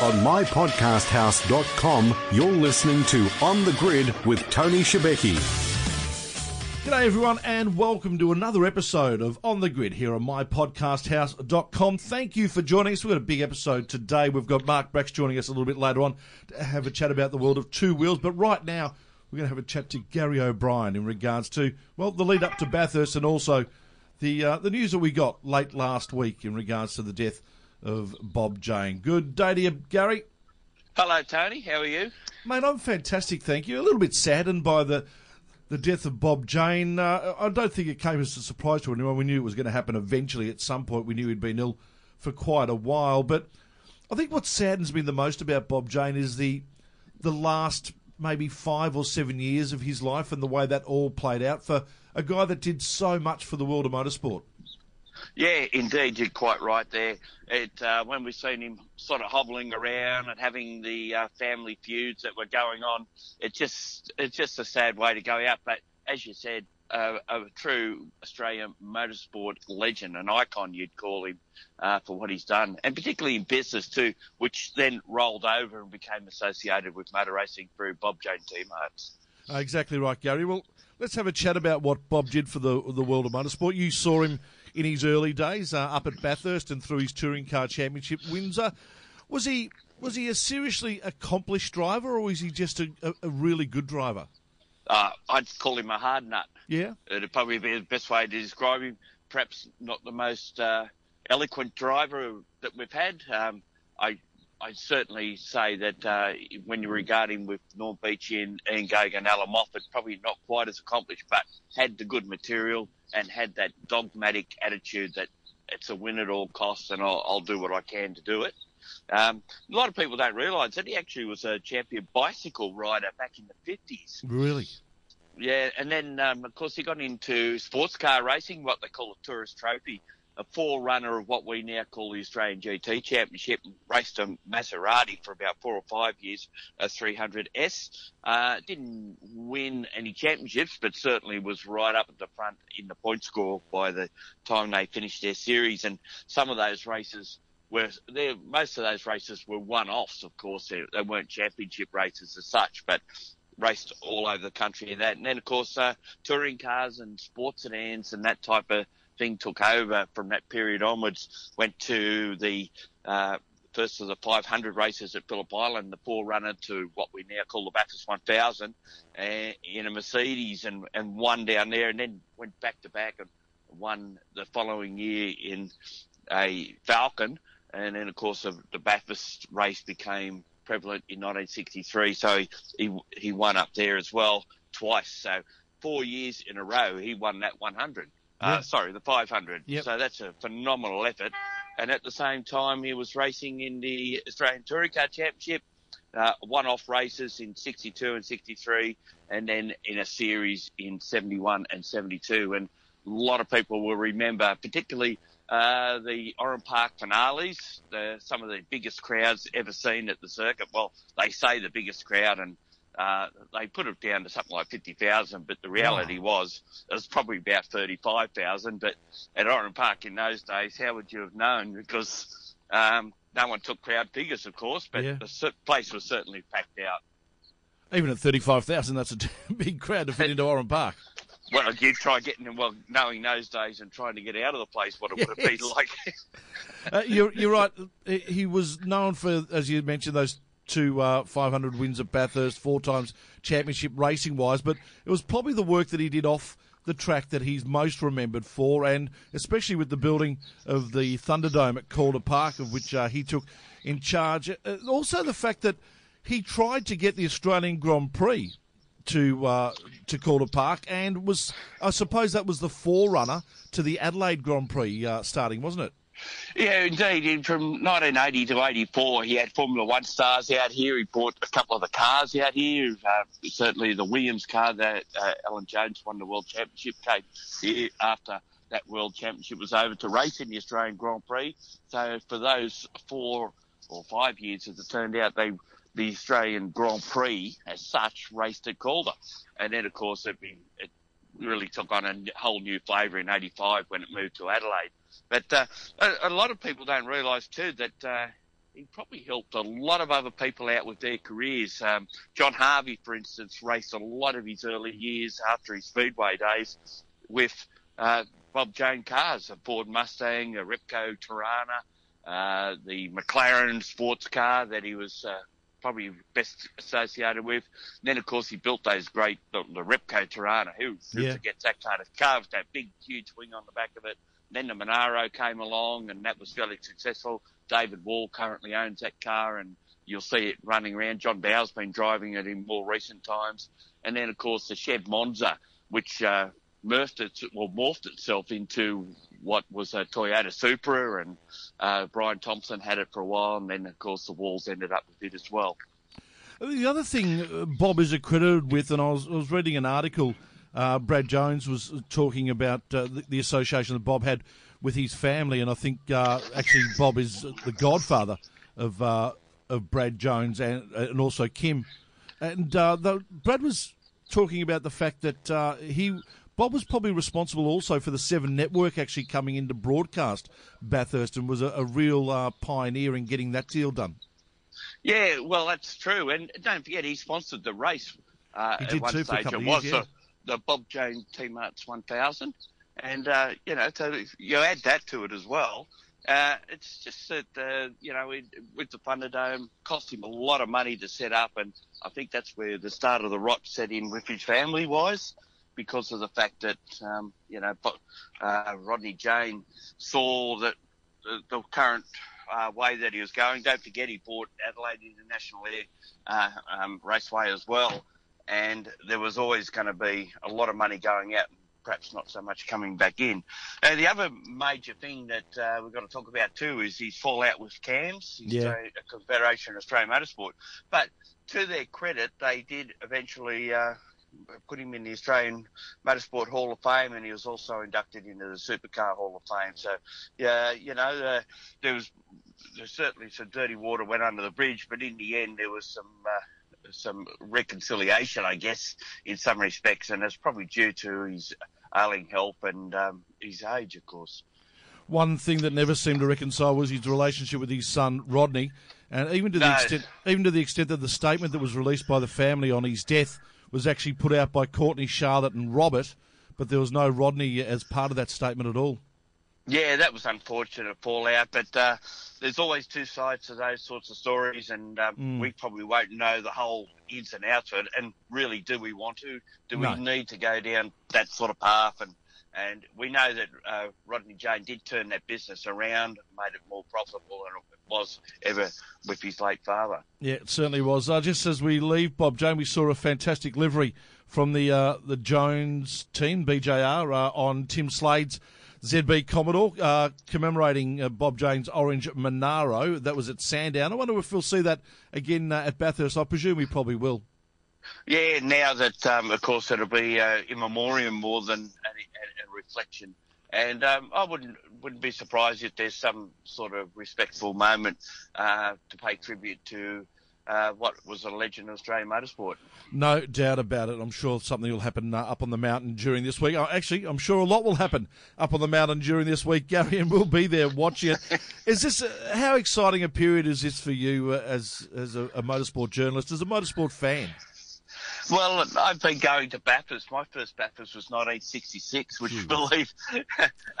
On mypodcasthouse.com, you're listening to On the Grid with Tony Shebeki. G'day everyone and welcome to another episode of On the Grid here on mypodcasthouse.com. Thank you for joining us. We've got a big episode today. We've got Mark Bracks joining us a little bit later on to have a chat about the world of two wheels. But right now, we're going to have a chat to Gary O'Brien in regards to, well, the lead up to Bathurst and also the, uh, the news that we got late last week in regards to the death of Bob Jane. Good day to you, Gary. Hello, Tony. How are you? Mate, I'm fantastic, thank you. A little bit saddened by the the death of Bob Jane. Uh, I don't think it came as a surprise to anyone. We knew it was going to happen eventually at some point. We knew he'd been ill for quite a while. But I think what saddens me the most about Bob Jane is the the last maybe five or seven years of his life and the way that all played out for a guy that did so much for the world of motorsport. Yeah, indeed, you're quite right there. It uh, when we've seen him sort of hobbling around and having the uh, family feuds that were going on, it just it's just a sad way to go out. But as you said, uh, a true Australian motorsport legend, an icon, you'd call him uh, for what he's done, and particularly in business too, which then rolled over and became associated with motor racing through Bob Jane T-Marts. Uh, exactly right, Gary. Well, let's have a chat about what Bob did for the the world of motorsport. You saw him in his early days uh, up at Bathurst and through his touring car championship Windsor. Was he was he a seriously accomplished driver, or was he just a, a, a really good driver? Uh, I'd call him a hard nut. Yeah, it'd probably be the best way to describe him. Perhaps not the most uh, eloquent driver that we've had. Um, I I certainly say that uh, when you regard him with Norm Beechey and Ian Geoghegan and Allan Moffat, probably not quite as accomplished, but had the good material and had that dogmatic attitude that it's a win at all costs and I'll, I'll do what I can to do it. Um, a lot of people don't realise that he actually was a champion bicycle rider back in the 50s. Really? Yeah, and then um, of course he got into sports car racing, what they call a tourist trophy, a forerunner of what we now call the Australian GT Championship. Raced a Maserati for about four or five years, a 300S. Uh, didn't win any championships, but certainly was right up at the front in the point score by the time they finished their series. And some of those races were. Most of those races were one-offs, of course. They, they weren't championship races as such, but raced all over the country and that. And then, of course, uh, touring cars and sports sedans and that type of thing took over from that period onwards, went to the uh, first of the 500 races at Phillip Island, the forerunner to what we now call the Bathurst 1000, uh, in a Mercedes and, and won down there, and then went back to back and won the following year in a Falcon. And then, of course, the Bathurst race became prevalent in 1963, so he, he, he won up there as well twice. So four years in a row, he won that 100. Uh, sorry, the 500. Yep. So that's a phenomenal effort. And at the same time, he was racing in the Australian Touring Car Championship, uh, one-off races in 62 and 63, and then in a series in 71 and 72. And a lot of people will remember, particularly uh, the Oran Park finales, the, some of the biggest crowds ever seen at the circuit. Well, they say the biggest crowd, and uh, they put it down to something like 50,000, but the reality was it was probably about 35,000. But at Oran Park in those days, how would you have known? Because um, no one took crowd figures, of course, but yeah. the place was certainly packed out. Even at 35,000, that's a big crowd to fit into Oran Park. Well, you try getting well, knowing those days and trying to get out of the place, what it yes. would have been like. uh, you're, you're right. He was known for, as you mentioned, those two uh, 500 wins at Bathurst, four times championship racing wise, but it was probably the work that he did off the track that he's most remembered for, and especially with the building of the Thunderdome at Calder Park, of which uh, he took in charge. Uh, also, the fact that he tried to get the Australian Grand Prix to uh, to Calder Park, and was I suppose that was the forerunner to the Adelaide Grand Prix uh, starting, wasn't it? Yeah, indeed. From 1980 to 84, he had Formula One stars out here. He bought a couple of the cars out here. Uh, certainly the Williams car that uh, Alan Jones won the World Championship came here after that World Championship was over to race in the Australian Grand Prix. So for those four or five years, as it turned out, they the Australian Grand Prix as such raced at Calder. And then, of course, it, it really took on a whole new flavour in 85 when it moved to Adelaide. But uh, a, a, lot of people don't realise too that uh, he probably helped a lot of other people out with their careers. Um, John Harvey, for instance, raced a lot of his early years after his Speedway days with uh, Bob Jane cars, a Ford Mustang, a Repco Torana, uh, the McLaren sports car that he was uh, probably best associated with. And then, of course, he built those great, the, the Repco Torana. Who, who Yeah. forgets that kind of car with that big, huge wing on the back of it? Then the Monaro came along, and that was fairly successful. David Wall currently owns that car, and you'll see it running around. John Bowe's been driving it in more recent times. And then, of course, the Chev Monza, which uh, morphed, well, morphed itself into what was a Toyota Supra, and uh, Brian Thompson had it for a while, and then, of course, the Walls ended up with it as well. The other thing uh, Bob is accredited with, and I was, I was reading an article, uh, Brad Jones was talking about uh, the, the association that Bob had with his family, and I think uh, actually Bob is the godfather of uh, of Brad Jones and and also Kim. And uh, the, Brad was talking about the fact that uh, he Bob was probably responsible also for the Seven Network actually coming into broadcast Bathurst, and was a, a real uh, pioneer in getting that deal done. Yeah, well, that's true. And don't forget, he sponsored the race uh, He at did one too for a couple it of was years, yeah. The, Bob Jane T-Marts 1000. And, uh, you know, so you add that to it as well. Uh, it's just that, uh, you know, it, with the Thunderdome, cost him a lot of money to set up. And I think that's where the start of the rot set in with his family wise because of the fact that, um, you know, uh, Rodney Jane saw that the, the current uh, way that he was going. Don't forget, he bought Adelaide International Air uh, um, Raceway as well, and there was always going to be a lot of money going out. Perhaps not so much coming back in. Uh, the other major thing that uh, we've got to talk about too is his fallout with CAMS, his Yeah. uh, Confederation of Australian Motorsport. But to their credit, they did eventually uh, put him in the Australian Motorsport Hall of Fame, and he was also inducted into the Supercar Hall of Fame. So, yeah, you know, uh, there was there's certainly some dirty water went under the bridge, but in the end, there was some uh, some reconciliation, I guess, in some respects, and it's probably due to his ailing health and um, his age, of course. One thing that never seemed to reconcile was his relationship with his son Rodney, and even to the No. extent, even to the extent that the statement that was released by the family on his death was actually put out by Courtney, Charlotte, and Robert, but there was no Rodney as part of that statement at all. Yeah, that was unfortunate fallout, but uh, there's always two sides to those sorts of stories, and um, we probably won't know the whole ins and outs of it. And really, do we want to? Do No. we need to go down that sort of path? And and we know that uh, Rodney Jane did turn that business around, made it more profitable than it was ever with his late father. Yeah, it certainly was. Uh, just as we leave, Bob Jane, we saw a fantastic livery from the uh, the Jones team, BJR, uh, on Tim Slade's ZB Commodore, uh, commemorating uh, Bob Jones' Orange Monaro. That was at Sandown. I wonder if we'll see that again uh, at Bathurst. I presume we probably will. Yeah, now that um, of course it'll be uh, in memoriam more than a, a, a reflection, and um, I wouldn't wouldn't be surprised if there's some sort of respectful moment uh, to pay tribute to uh, what was a legend of Australian motorsport. No doubt about it. I'm sure something will happen uh, up on the mountain during this week. Uh, actually, I'm sure a lot will happen up on the mountain during this week. Gary, and we'll be there watching it. Is this uh, how exciting a period is this for you uh, as as a, a motorsport journalist, as a motorsport fan? Well, I've been going to Bathurst. My first Bathurst was 1966, which you believe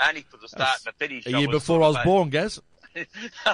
only for the start and the finish. A year before I was born, Gaz.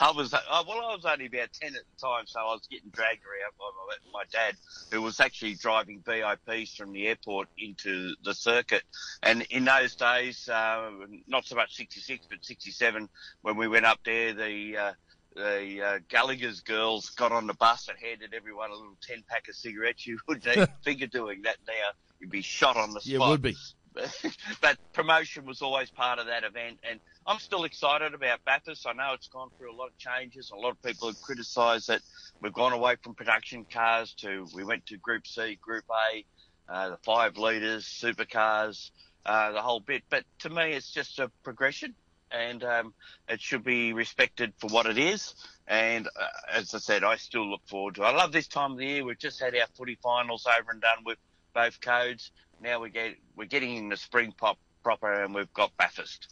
I was uh, well, I was only about ten at the time, so I was getting dragged around by my, my dad, who was actually driving VIPs from the airport into the circuit. And in those days, uh, not so much '66, but '67, when we went up there, the uh, the uh, Gallaher's girls got on the bus and handed everyone a little ten pack of cigarettes. You wouldn't even think of doing that now. You'd be shot on the spot it would be. but promotion was always part of that event, and I'm still excited about Bathurst. I know it's gone through a lot of changes. A lot of people have criticised that we've gone away from production cars to we went to Group C, Group A, uh, the five litres, supercars, uh, the whole bit. But to me, it's just a progression, and um, it should be respected for what it is. And uh, as I said, I still look forward to. it. I love this time of the year. We've just had our footy finals over and done with both codes. Now we get we're getting in the spring pop proper, and we've got Bathurst.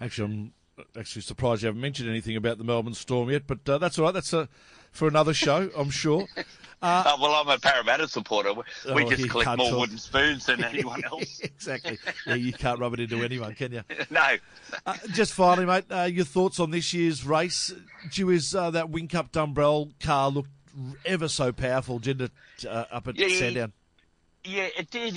Actually, I'm Actually, surprised you haven't mentioned anything about the Melbourne Storm yet, but uh, that's all right. That's uh, for another show, I'm sure. Uh, well, I'm a Parramatta supporter. We, we Oh, just collect more talk. wooden spoons than anyone else. exactly. Yeah, you can't rub it into anyone, can you? no. Uh, just finally, mate, uh, your thoughts on this year's race? Due uh, that Whincup Dumbrell car looked ever so powerful, didn't it, uh, up at yeah, Sandown? Yeah, it did.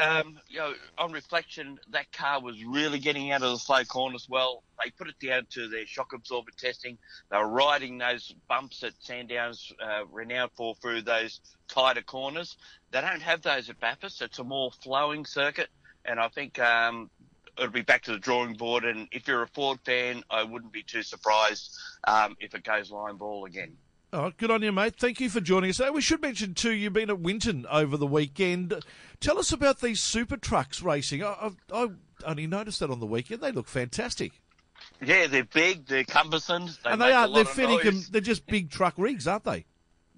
Um, you know, on reflection, that car was really getting out of the slow corners well. They put it down to their shock absorber testing. They were riding those bumps that Sandown's uh, renowned for through those tighter corners. They don't have those at Bathurst. It's a more flowing circuit, and I think um, it'll be back to the drawing board. And if you're a Ford fan, I wouldn't be too surprised um, if it goes line ball again. Right, good on you, mate. Thank you for joining us. We should mention, too, you've been at Winton over the weekend. Tell us about these super trucks racing. I, I, I only noticed that on the weekend. They look fantastic. Yeah, they're big, they're cumbersome, They and they are, they're fitting, they're just big truck rigs, aren't they?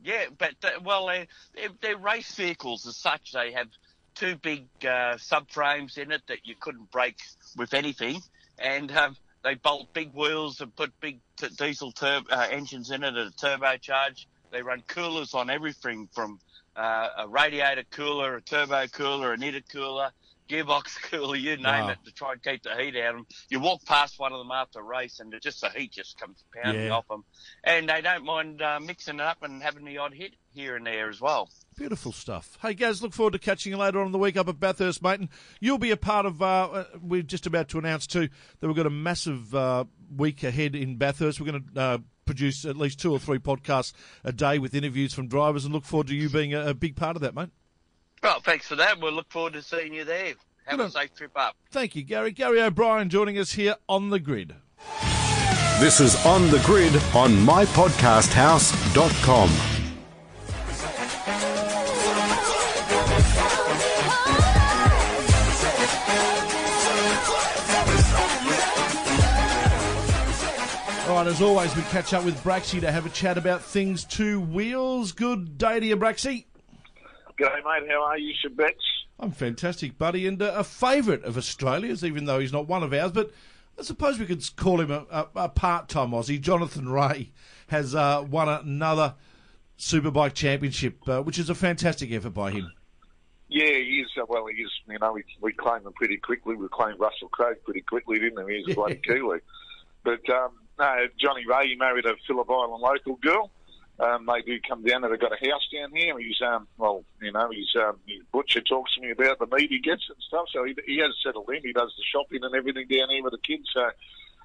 Yeah, but uh, well, they're, they're, they're race vehicles as such. They have two big uh, subframes in it that you couldn't break with anything, and um, they bolt big wheels and put big t- diesel tur- uh, engines in it at a turbocharge. They run coolers on everything from uh, a radiator cooler, a turbo cooler, a an intercooler, gearbox cooler, you name Wow. it, to try and keep the heat out of them. You walk past one of them after a race, and just the heat just comes pounding Yeah. off them and they don't mind uh, mixing it up and having the odd hit here and there as well. Beautiful stuff. Hey, guys, look forward to catching you later on in the week up at Bathurst, mate. And you'll be a part of, uh, uh, we're just about to announce, too, that we've got a massive uh, week ahead in Bathurst. We're going to uh, produce at least two or three podcasts a day with interviews from drivers and look forward to you being a, a big part of that, mate. Well, thanks for that. We'll look forward to seeing you there. Have Good a on. safe trip up. Thank you, Gary. Gary O'Brien joining us here on the grid. This is On the Grid on mypodcasthouse.com. right, as always, we catch up with Bracksy to have a chat about things two wheels. Good day to you, Bracksy. G'day, mate. How are you, Shabets? I'm fantastic, buddy, and uh, a favourite of Australia's, even though he's not one of ours. But I suppose we could call him a, a, a part-time Aussie. Jonathan Rea has uh, won another Superbike Championship, uh, which is a fantastic effort by him. Yeah, he is. Uh, well, he is. You know, we, we claimed him pretty quickly. We claimed Russell Crowe pretty quickly, didn't we? He's a bloody Kiwi. But um, no, Johnny Rea, he married a Phillip Island local girl. Um, they do come down. They've got a house down here. He's, um, well, you know, he's um, his butcher talks to me about the meat he gets and stuff. So he, he has settled in. He does the shopping and everything down here with the kids. So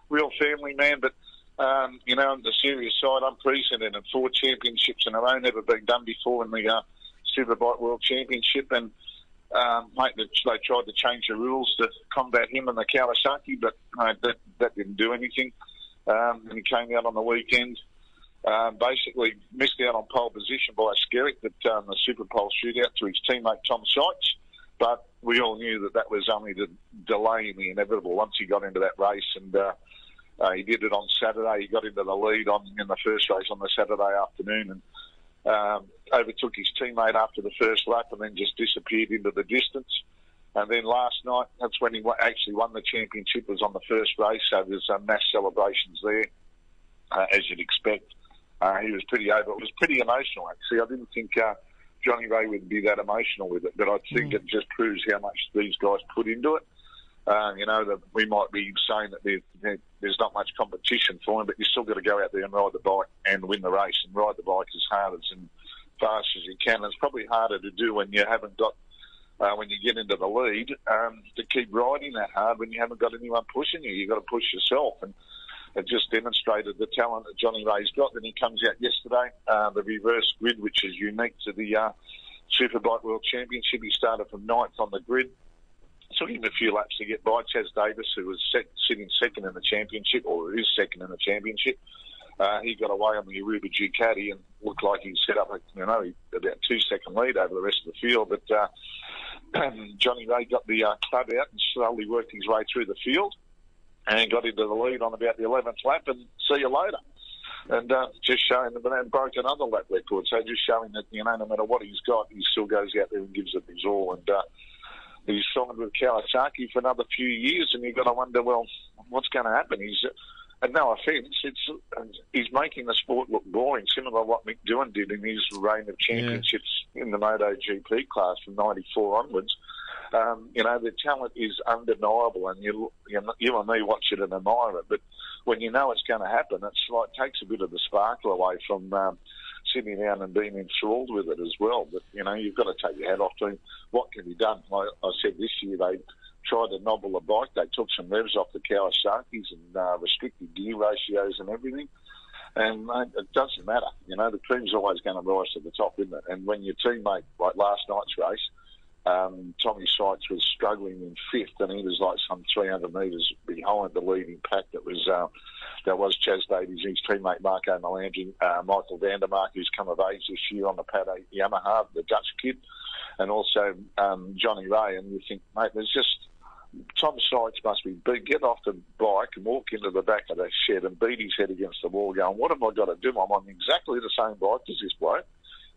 real family man. But um, you know, on the serious side, unprecedented. Four championships in a row, never been done before in the uh, Superbike World Championship. And um, mate, they, they tried to change the rules to combat him and the Kawasaki, but uh, that that didn't do anything. Um, and he came out on the weekend. Um, basically missed out on pole position by Skerritt at um, the Super Pole shootout to his teammate Tom Sykes. But we all knew that that was only the delay in the inevitable once he got into that race. And uh, uh, he did it on Saturday. He got into the lead on in the first race on the Saturday afternoon and um, overtook his teammate after the first lap and then just disappeared into the distance. And then last night, that's when he actually won the championship. Was on the first race, so there's uh, mass celebrations there, uh, as you'd expect. Uh, he was pretty over. It was pretty emotional, actually. I didn't think uh, Johnny Rea would be that emotional with it, but I think it just proves how much these guys put into it. Uh, you know, that we might be saying that there, there, there's not much competition for him, but you still got to go out there and ride the bike and win the race and ride the bike as hard as and fast as you can. It's probably harder to do when you haven't got uh, when you get into the lead um, to keep riding that hard when you haven't got anyone pushing you. You've got to push yourself. And it just demonstrated the talent that Johnny Rea's got. Then he comes out yesterday, uh, the reverse grid, which is unique to the uh, Superbike World Championship. He started from ninth on the grid. Took him a few laps to get by Chaz Davies, who was sitting second in the championship, or is second in the championship. Uh, he got away on the Aruba Ducati and looked like he set up, a, you know, about two second lead over the rest of the field. But uh, Johnny Rea got the uh, club out and slowly worked his way through the field and got into the lead on about the 11th lap and see you later. And uh, just showing that and broke another lap record. So just showing that, you know, no matter what he's got, he still goes out there and gives it his all. And uh, he's signed with Kawasaki for another few years, and you've got to wonder, well, what's going to happen? He's and no offence, it's he's making the sport look boring, similar to what Mick Doohan did in his reign of championships yeah. in the MotoGP class from '94 onwards. Um, you know, the talent is undeniable, and you, you you and me watch it and admire it. But when you know it's going to happen, it's like takes a bit of the sparkle away from. Um, sitting down and being enthralled with it as well. But you know, you've got to take your hat off to him. What can be done? Like I said this year, they tried to nobble the bike. They took some revs off the Kawasaki's and uh, restricted gear ratios and everything. And uh, it doesn't matter. You know, the team's always going to rise to the top, isn't it? And when your teammate, like last night's race, um, Tommy Sykes was struggling in fifth, and he was like some 300 metres behind the leading pack. That was uh, that was Chaz Davies, his teammate Marco Melandri, uh, Michael van der Mark, who's come of age this year on the Pata Yamaha, the Dutch kid, and also um, Johnny Rea. And you think, mate, there's just Tom Sykes must be big. Get off the bike and walk into the back of that shed and beat his head against the wall, going, "What have I got to do? I'm on exactly the same bike as this bloke."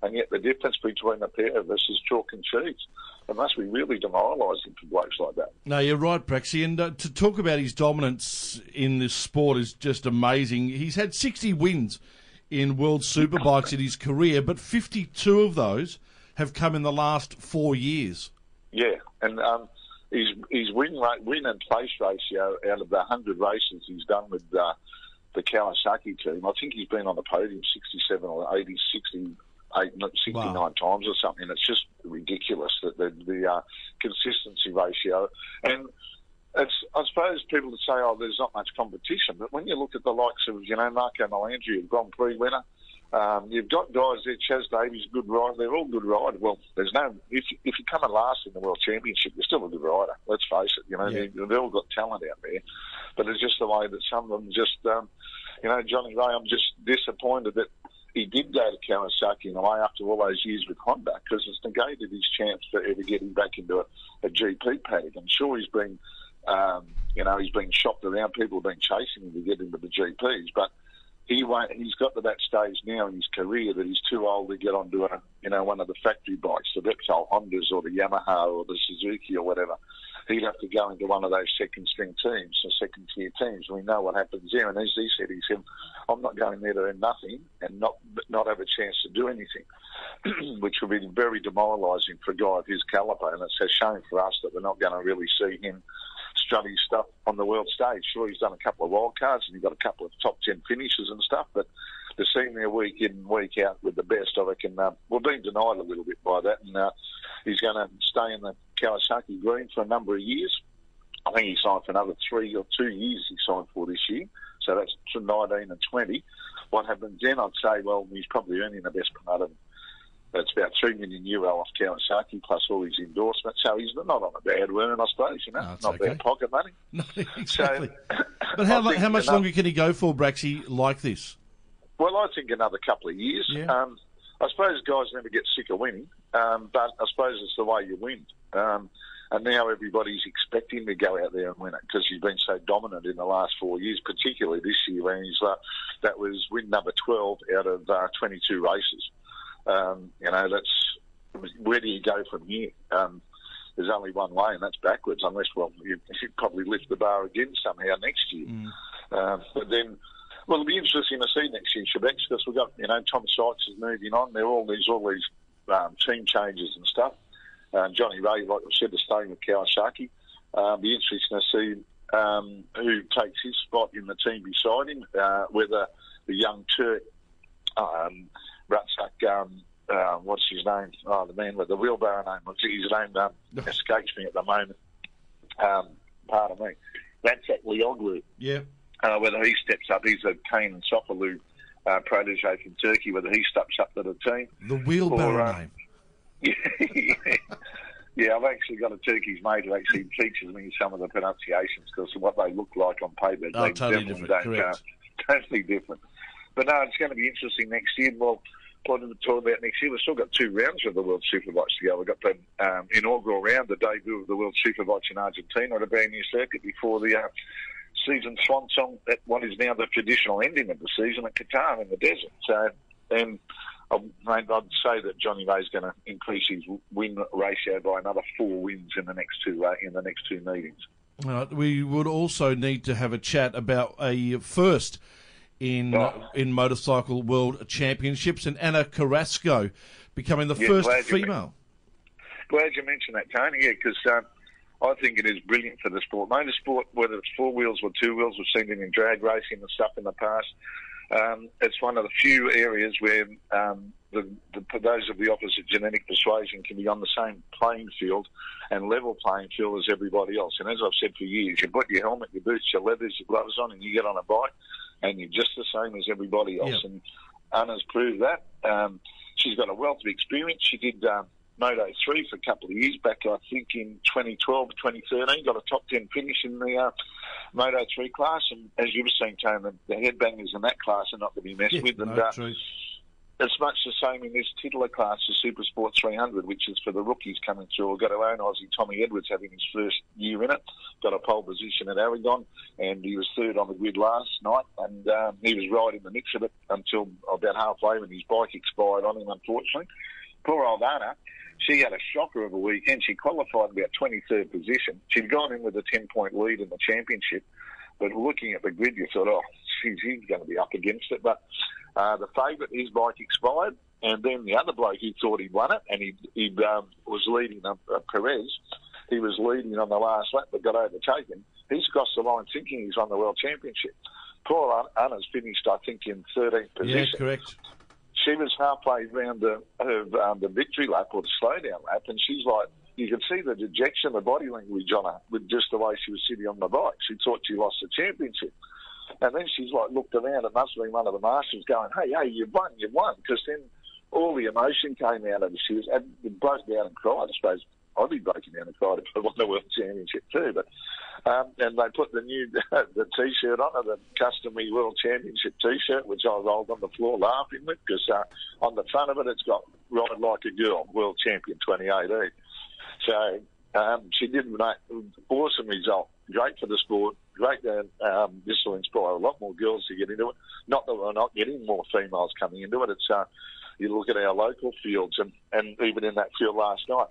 and yet the difference between the pair of us is chalk and cheese. It must be really demoralising for blokes like that. No, you're right, Bracksy. And uh, to talk about his dominance in this sport is just amazing. He's had 60 wins in World Superbikes in his career, but 52 of those have come in the last four years. Yeah, and um, his his win rate, win and place ratio out of the 100 races he's done with uh, the Kawasaki team, I think he's been on the podium 67 or 80, 60 69 wow. times or something. It's just ridiculous that the, the uh, consistency ratio. And it's, I suppose people would say, oh, there's not much competition. But when you look at the likes of, you know, Marco Melandri, a Grand Prix winner, um, you've got guys there, Chaz Davies, good rider. They're all good riders. Well, there's no if if you come in last in the World Championship, you're still a good rider. Let's face it. You know, yeah. they, have all got talent out there, but it's just the way that some of them just, um, you know, Johnny Rea. I'm just disappointed that he did go to Kawasaki in a way after all those years with Honda because it's negated his chance for ever getting back into a, a GP paddock. I'm sure he's been, um, you know, he's been shopped around. People have been chasing him to get into the GPs, but he won't, he's got to that stage now in his career that he's too old to get onto a, you know, one of the factory bikes, the Repsol Hondas or the Yamaha or the Suzuki or whatever he'd have to go into one of those second string teams, the second tier teams. We know what happens there. And as he said, he said, I'm not going there to earn nothing and not not have a chance to do anything, which would be very demoralising for a guy of his calibre. And it's a shame for us that we're not going to really see him his stuff on the world stage. Sure, he's done a couple of wild cards and he's got a couple of top 10 finishes and stuff, but to see him there week in, week out with the best, I reckon uh, we're being denied a little bit by that. And uh, he's going to stay in the Kawasaki Green for a number of years. I think he signed for another three or two years he signed for this year. So that's 19 and 20. What happens then, I'd say, well, he's probably earning the best part that's about three million euro off Kawasaki plus all his endorsements. So he's not on a bad earn, I suppose. You know, no, not okay. bad pocket money. No, exactly. So, but how, how much longer can he go for, Bracksy, like this? Well, I think another couple of years. Yeah. Um, I suppose guys never get sick of winning, um, but I suppose it's the way you win. Um, and now everybody's expecting to go out there and win it because he's been so dominant in the last four years, particularly this year when he's uh, that was win number 12 out of uh, 22 races. Um, you know, that's where do you go from here? Um, there's only one way, and that's backwards, unless, well, you, you probably lift the bar again somehow next year. Mm. Uh, but then well, it'll be interesting to see next year, Shebex, because we've got, you know, Tom Sykes is moving on. There are all these, all these um, team changes and stuff. Um, Johnny Rea, like I said, is staying with Kawasaki. Um, be interesting to see um, who takes his spot in the team beside him, uh, whether the young Turk, um, Um, uh, what's his name? Oh, the man with the wheelbarrow name. What's His name um, escapes me at the moment. Um, pardon me. Razgatlioglu. Yeah uh, whether he steps up. He's a Kenan Sofuoglu uh, protege from Turkey, whether he steps up to the team. The wheelbarrow or, uh, name. Yeah, yeah, I've actually got a Turkish mate who actually teaches me some of the pronunciations because what they look like on paper, oh, they totally different. don't, uh, totally different. But no, it's going to be interesting next year. Well, plenty the talk about next year. We've still got two rounds of the World Superbikes to go. We've got the um, inaugural round, the debut of the World Superbikes in Argentina at a brand new circuit before the uh, season swan song at what is now the traditional ending of the season at Qatar in the desert. So And uh, mate, I'd say that Johnny Rea's going to increase his win ratio by another four wins in the next two uh, in the next two meetings. We would also need to have a chat about a first in Oh. in motorcycle world championships and Anna Carrasco becoming the Yeah, first glad you female. Glad you mentioned that, Tony. Yeah, because um, I think it is brilliant for the sport. Motorsport, whether it's four wheels or two wheels, we've seen it in drag racing and stuff in the past. Um, it's one of the few areas where um, the, the, those of the opposite genetic persuasion can be on the same playing field and level playing field as everybody else. And as I've said for years, you put your helmet, your boots, your leathers, your gloves on, and you get on a bike, and you're just the same as everybody else. Yeah. And Anna's proved that. Um, she's got a wealth of experience. She did um, Moto 3 for a couple of years back, I think in 2012, 2013, got a top 10 finish in the uh, Moto 3 class. And as you've seen, Tone, the, the headbangers in that class are not to be messed Yeah, with. And no, uh. It's much the same in this titular class, the Super Sport 300, which is for the rookies coming through. We've got our own Aussie Tommy Edwards having his first year in it. Got a pole position at Aragon, and he was third on the grid last night, and um, he was right in the mix of it until about halfway when his bike expired on him, unfortunately. Poor old Anna, she had a shocker of a weekend. She qualified about 23rd position. She'd gone in with a 10 point lead in the championship. But looking at the grid, you thought, oh, she's going to be up against it. But uh, the favourite, his bike expired. And then the other bloke who thought he'd won it, and he, he um, was leading uh, uh, Perez. He was leading on the last lap, but got overtaken. He's crossed the line thinking he's won the world championship. Poor Anna's finished, I think, in 13th Yeah, position correct. she was halfway around the her, um, the victory lap or the slowdown lap, and she's like, you could see the dejection, the body language on her with just the way she was sitting on the bike. She thought she lost the championship, and then she's like looked around. It must have been one of the marshals going, "Hey, hey, you've won, you've won," because then all the emotion came out of her. She was and broke down and cried. I suppose I'd be breaking down and cried if I won the world championship too, but. Um, and they put the new the t-shirt on her, the customary World Championship t-shirt, which I rolled on the floor laughing with because uh, on the front of it it's got "Ride Like a Girl, World Champion 2018." So um, she did an awesome result. Great for the sport. Great that um, this will inspire a lot more girls to get into it. Not that we're not getting more females coming into it. It's uh, you look at our local fields and, and even in that field last night,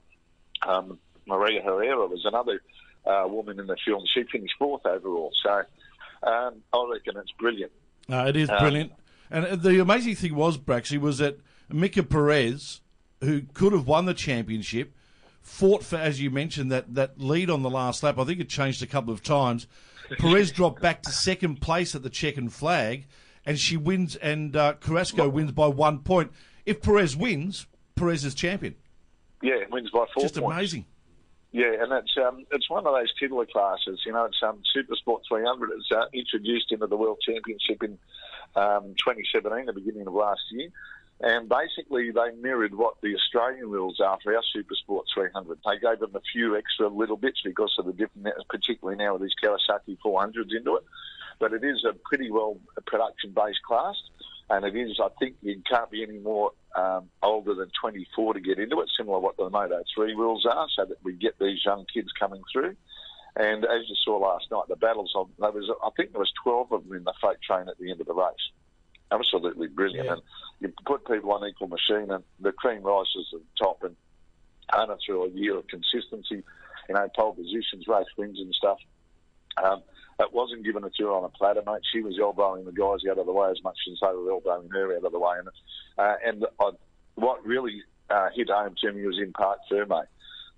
um, Maria Herrera was another uh, woman in the field. She finished fourth overall. So um, I reckon it's brilliant. Uh, it is Um, brilliant. And uh, the amazing thing was, Bracksy, was that Mika Perez, who could have won the championship, fought for, as you mentioned, that, that lead on the last lap. I think it changed a couple of times. Perez dropped back to second place at the check and flag, and she wins, and uh, Carrasco wins by one point. If Perez wins, Perez is champion. Yeah, wins by four Just points. amazing. Yeah, and it's um, it's one of those titular classes. You know, it's um, Super Sport 300. It's uh, introduced into the World Championship in um, 2017, the beginning of last year, and basically they mirrored what the Australian rules are for our Super Sport 300. They gave them a few extra little bits because of the different, particularly now with these Kawasaki 400s into it. But it is a pretty well production-based class, and it is. I think you can't be any more um, older than 24 to get into it, similar to what the Moto 3 rules are, so that we get these young kids coming through. And as you saw last night, the battles on there was, I think there was 12 of them in the freight train at the end of the race. Absolutely brilliant. Yeah. And you put people on equal machine, and the cream rises to the top. And Anna through a year of consistency, you know, pole positions, race wins and stuff. Um, it wasn't given it to her on a platter, mate. She was elbowing the guys out of the way as much as they were elbowing her out of the way. And, uh, and I, what really uh, hit home to me was in Parc Fermé,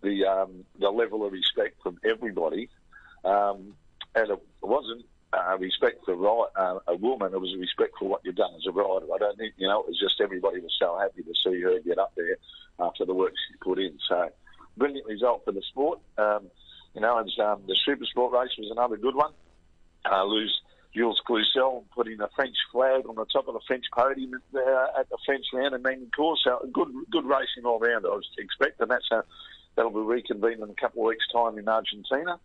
the um, the level of respect from everybody, um, and it wasn't uh, respect for right, uh, a woman. It was respect for what you've done as a rider. I don't think you know. It was just everybody was so happy to see her get up there after the work she put in. So brilliant result for the sport. Um, you know, um, the Super Sport race was another good one. Uh, lose Jules Cluzel putting a French flag on the top of the French podium at the, at the French round and Magny-Cours. So good, good racing all round. I was expecting that. So that'll be reconvened in a couple of weeks' time in Argentina.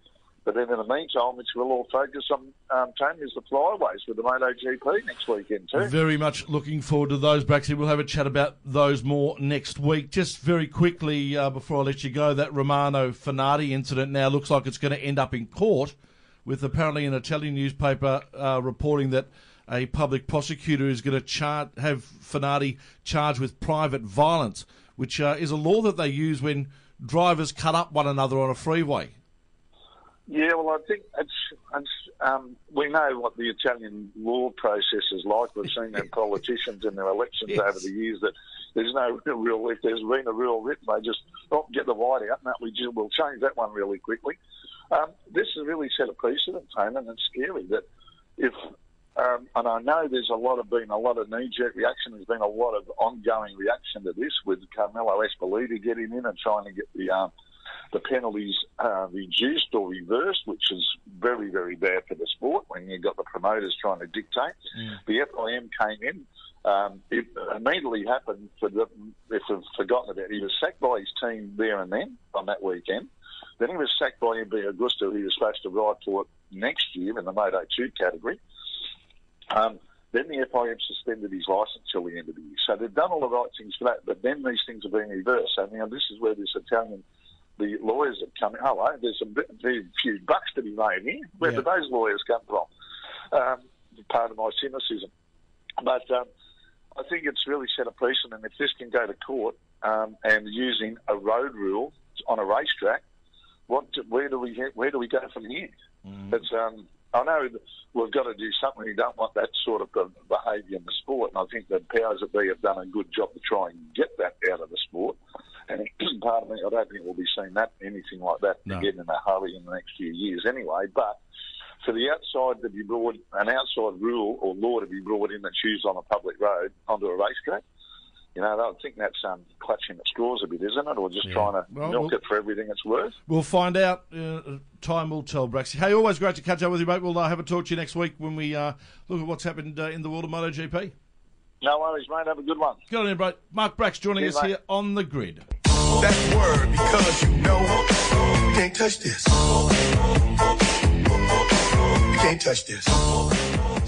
But then in the meantime, which we'll all focus on, um, Tony, is the flyways with the MotoGP next weekend too. Very much looking forward to those, Bracksy. We'll have a chat about those more next week. Just very quickly, uh, before I let you go, that Romano Fenati incident now looks like it's going to end up in court, with apparently an Italian newspaper uh, reporting that a public prosecutor is going to char- have Fenati charged with private violence, which uh, is a law that they use when drivers cut up one another on a freeway. Yeah, well, I think it's, it's um, we know what the Italian law process is like. We've seen their politicians in their elections Yes. over the years that there's no real. If there's been a real written, they just oh, get the white out, and that we just, we'll change that one really quickly. Um, this has really set a precedent, Tone, and it's scary that if um, and I know there's a lot of been a lot of knee-jerk reaction. There's been a lot of ongoing reaction to this with Carmelo Ezpeleta getting in and trying to get the um, the penalties uh, reduced or reversed, which is very, very bad for the sport when you've got the promoters trying to dictate. The FIM came in. Um, it immediately happened for the, if we've forgotten about it, he was sacked by his team there and then on that weekend. Then he was sacked by MV Agusta, who he was supposed to ride for it next year in the Moto 2 category. Um, then the FIM suspended his licence till the end of the year. So they've done all the right things for that, but then these things are being reversed. So now this is where this Italian, the lawyers have come in. Hello, there's a very few bucks to be made here. Where Yeah. did those lawyers come from? Um, part of my cynicism. But um, I think it's really set a precedent. And If this can go to court um, and using a road rule on a racetrack, what? Where do we where do we go from here? It's um, I know we've got to do something. We don't want that sort of behaviour in the sport, and I think the powers that be have done a good job to try and get that out of the sport. And part of me, I don't think we'll be seeing that anything like that No. again in a hurry in the next few years, anyway. But for the outside to be brought, an outside rule or law to be brought in that's used on a public road onto a racetrack, you know, I think that's um, clutching at straws a bit, isn't it? Or just Yeah. trying to Well, milk well- it for everything it's worth. We'll find out. Uh, time will tell, Bracksy. Hey, always great to catch up with you, mate. We'll uh, have a talk to you next week when we uh, look at what's happened uh, in the world of MotoGP. No worries, mate. Have a good one. Good on you, bro. Mark Bracks joining Cheers, us mate. here on the grid. That word because you know you can't touch this. You can't touch this.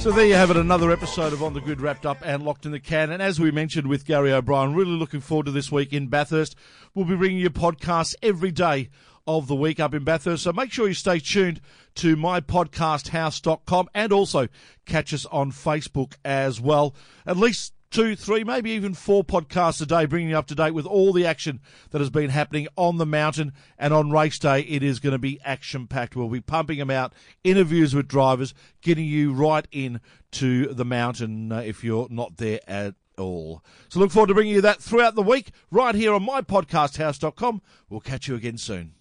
So there you have it, another episode of On the Grid wrapped up and locked in the can. And as we mentioned with Gary O'Brien, really looking forward to this week in Bathurst. We'll be bringing you podcasts every day of the week up in Bathurst. So make sure you stay tuned to mypodcasthouse.com and also catch us on Facebook as well. At least two, three, maybe even four podcasts a day, bringing you up to date with all the action that has been happening on the mountain and on race day. It is going to be action packed. We'll be pumping them out, interviews with drivers, getting you right in to the mountain uh, if you're not there at all. So look forward to bringing you that throughout the week right here on mypodcasthouse.com. We'll catch you again soon.